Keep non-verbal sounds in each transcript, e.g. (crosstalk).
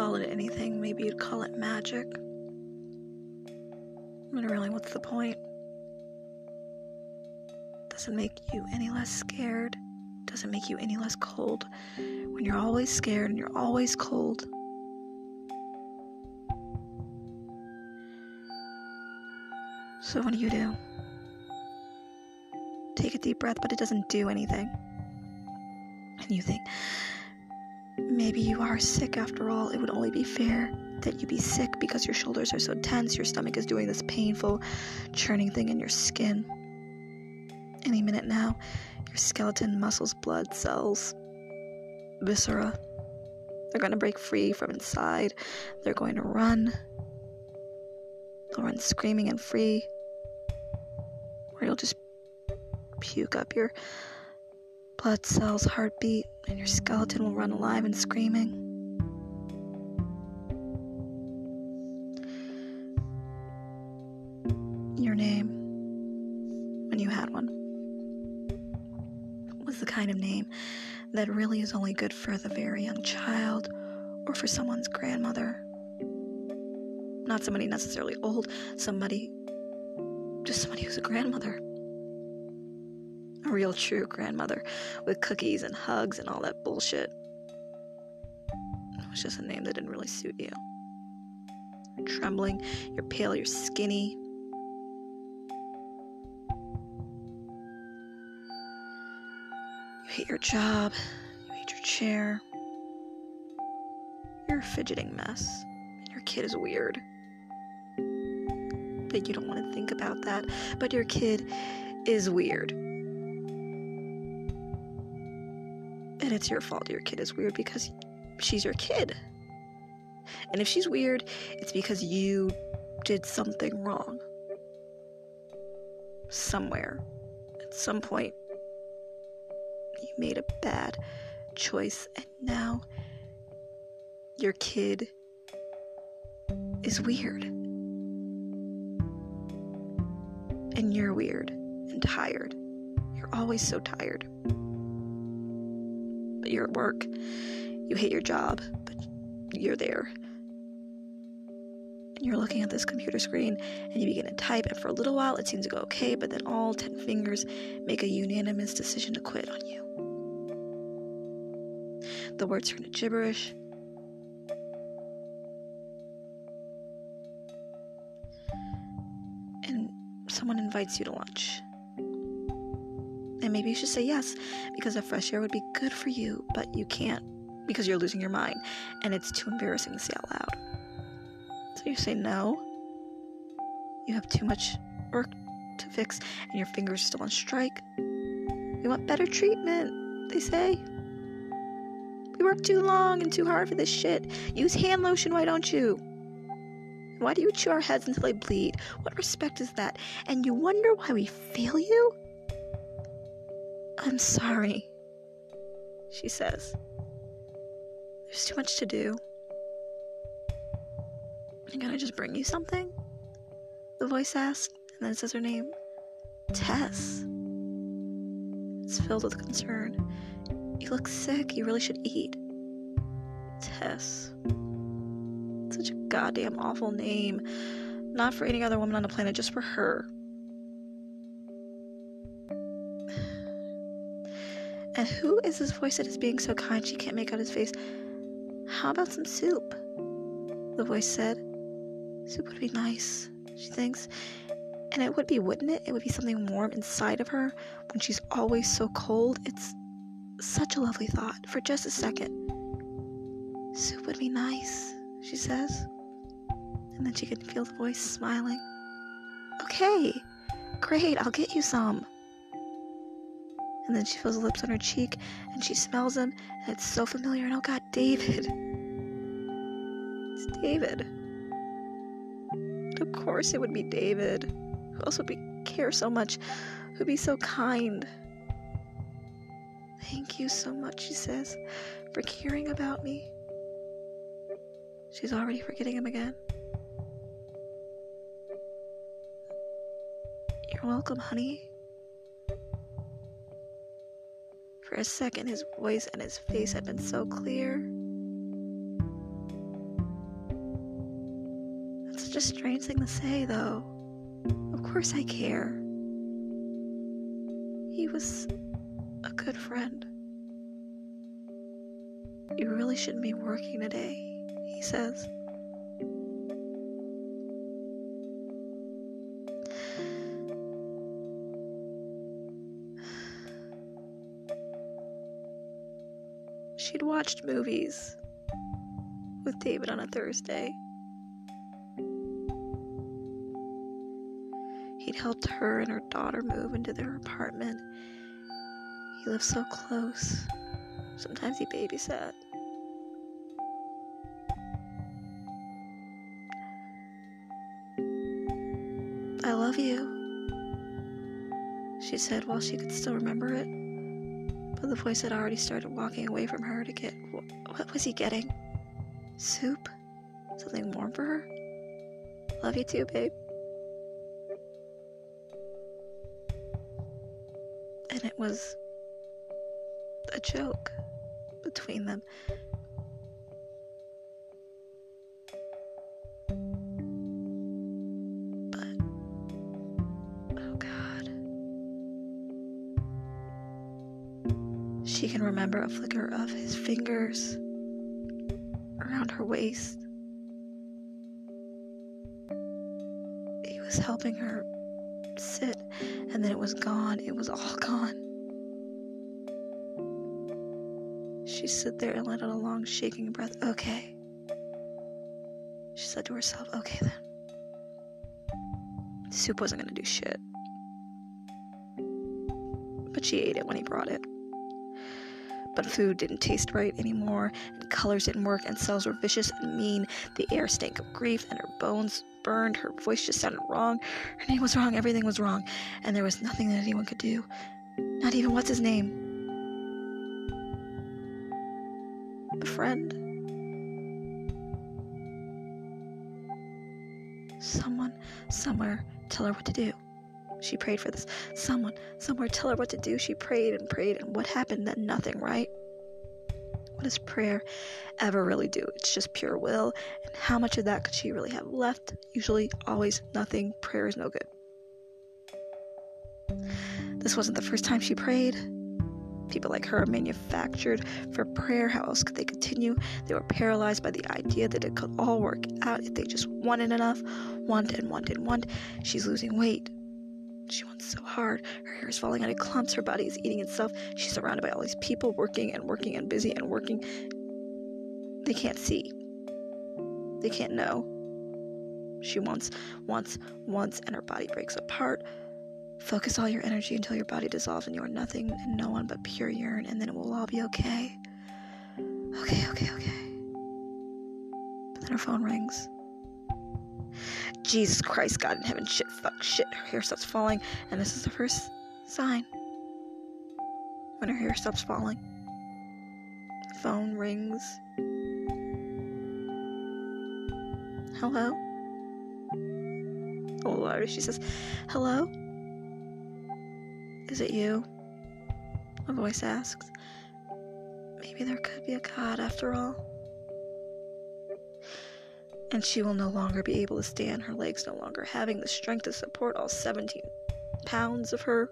call it anything. Maybe you'd call it magic. But really, what's the point? Doesn't make you any less scared. Doesn't make you any less cold. When you're always scared and you're always cold. So, what do you do? Take a deep breath, but it doesn't do anything. And you think, maybe you are sick after all. It would only be fair that you be sick because your shoulders are so tense, your stomach is doing this painful churning thing in your skin. Any minute now, your skeleton, muscles, blood, cells, viscera, they're going to break free from inside. They're going to run. They'll run screaming and free. Or you'll just puke up your blood cells, heartbeat, and your skeleton will run alive and screaming. Your name, when you had one, was the kind of name that really is only good for the very young child or for someone's grandmother. Not somebody necessarily old, somebody, just somebody who's a grandmother. A real true grandmother with cookies and hugs and all that bullshit. It was just a name that didn't really suit you. You're trembling, you're pale, you're skinny. You hate your job, you hate your chair. You're a fidgeting mess. Your kid is weird. But you don't want to think about that. But your kid is weird. And it's your fault your kid is weird because she's your kid. And if she's weird, it's because you did something wrong. Somewhere. At some point, you made a bad choice, and now your kid is weird. And you're weird and tired. You're always so tired. You're at work. You hate your job, but you're there. And you're looking at this computer screen and you begin to type, and for a little while it seems to go okay, but then all 10 fingers make a unanimous decision to quit on you. The words turn to gibberish. And someone invites you to lunch. And maybe you should say yes because the fresh air would be good for you, but you can't because you're losing your mind and it's too embarrassing to say out loud. So you say no. You have too much work to fix and your fingers still on strike. We want better treatment, they say. We work too long and too hard for this shit. Use hand lotion, why don't you? Why do you chew our heads until they bleed? What respect is that? And you wonder why we fail you? I'm sorry, she says. There's too much to do. Can I just bring you something? The voice asks, and then says her name Tess. It's filled with concern. You look sick. You really should eat. Tess. Such a goddamn awful name. Not for any other woman on the planet, just for her. And who is this voice that is being so kind she can't make out his face? How about some soup? The voice said. Soup would be nice, she thinks. And it would be, wouldn't it? It would be something warm inside of her when she's always so cold. It's such a lovely thought for just a second. Soup would be nice, she says. And then she can feel the voice smiling. Okay, great, I'll get you some. And then she feels the lips on her cheek and she smells them, and it's so familiar. And oh god, David. It's David. Of course it would be David. Who else would be care so much? Who'd be so kind? Thank you so much, she says, for caring about me. She's already forgetting him again. You're welcome, honey. For a second, his voice and his face had been so clear. That's such a strange thing to say, though. Of course, I care. He was a good friend. You really shouldn't be working today, he says. Watched movies with David on a Thursday. He'd helped her and her daughter move into their apartment. He lived so close. Sometimes he babysat. I love you, she said while she could still remember it. But the voice had already started walking away from her to get. What was he getting? Soup? Something warm for her? Love you too, babe. And it was a joke between them. Can remember a flicker of his fingers around her waist. He was helping her sit, and then it was gone. It was all (laughs) gone. She stood there and let out a long, shaking breath. Okay. She said to herself, okay then. Soup wasn't gonna do shit. But she ate it when he brought it. But food didn't taste right anymore, and colors didn't work, and cells were vicious and mean. The air stank of grief, and her bones burned. Her voice just sounded wrong. Her name was wrong. Everything was wrong. And there was nothing that anyone could do. Not even what's his name? A friend? Someone, somewhere, tell her what to do. She prayed for this. Someone, somewhere, tell her what to do. She prayed and prayed, and what happened? Then nothing, right? What does prayer ever really do? It's just pure will. And how much of that could she really have left? Usually, always nothing. Prayer is no good. This wasn't the first time she prayed. People like her are manufactured for prayer. How else could they continue? They were paralyzed by the idea that it could all work out if they just wanted enough. Want and want and want. She's losing weight. She wants so hard. Her hair is falling out in clumps. Her body is eating itself. She's surrounded by all these people working and working and busy and working. They can't see. They can't know. She wants, wants, wants, and her body breaks apart. Focus all your energy until your body dissolves and you are nothing and no one but pure urine, and then it will all be okay. Okay, okay, okay. But then her phone rings. Jesus Christ, God in heaven, shit, fuck, shit. Her hair stops falling, and this is the first sign when her hair stops falling. Phone rings. Hello? Oh, Little louder, she says, Hello? Is it you? A voice asks. Maybe there could be a God after all and she will no longer be able to stand, her legs no longer having the strength to support all 17 pounds of her.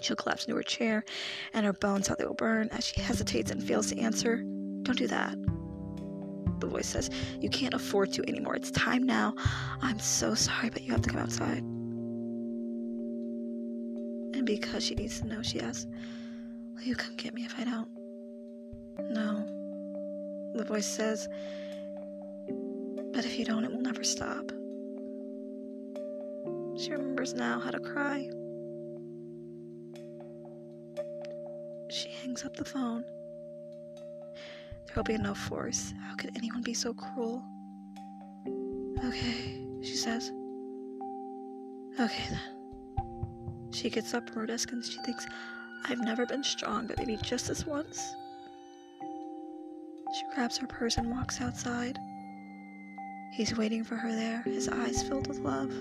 She'll collapse into her chair, and her bones how they will burn as she hesitates and fails to answer. Don't do that. The voice says, You can't afford to anymore. It's time now. I'm so sorry, but you have to come outside. And because she needs to know, she asks, Will you come get me if I don't? No. The voice says, but if you don't, it will never stop. She remembers now how to cry. She hangs up the phone. There will be no force. How could anyone be so cruel? Okay, she says. Okay then. She gets up from her desk and she thinks, I've never been strong, but maybe just this once. She grabs her purse and walks outside. He's waiting for her there, his eyes filled with love.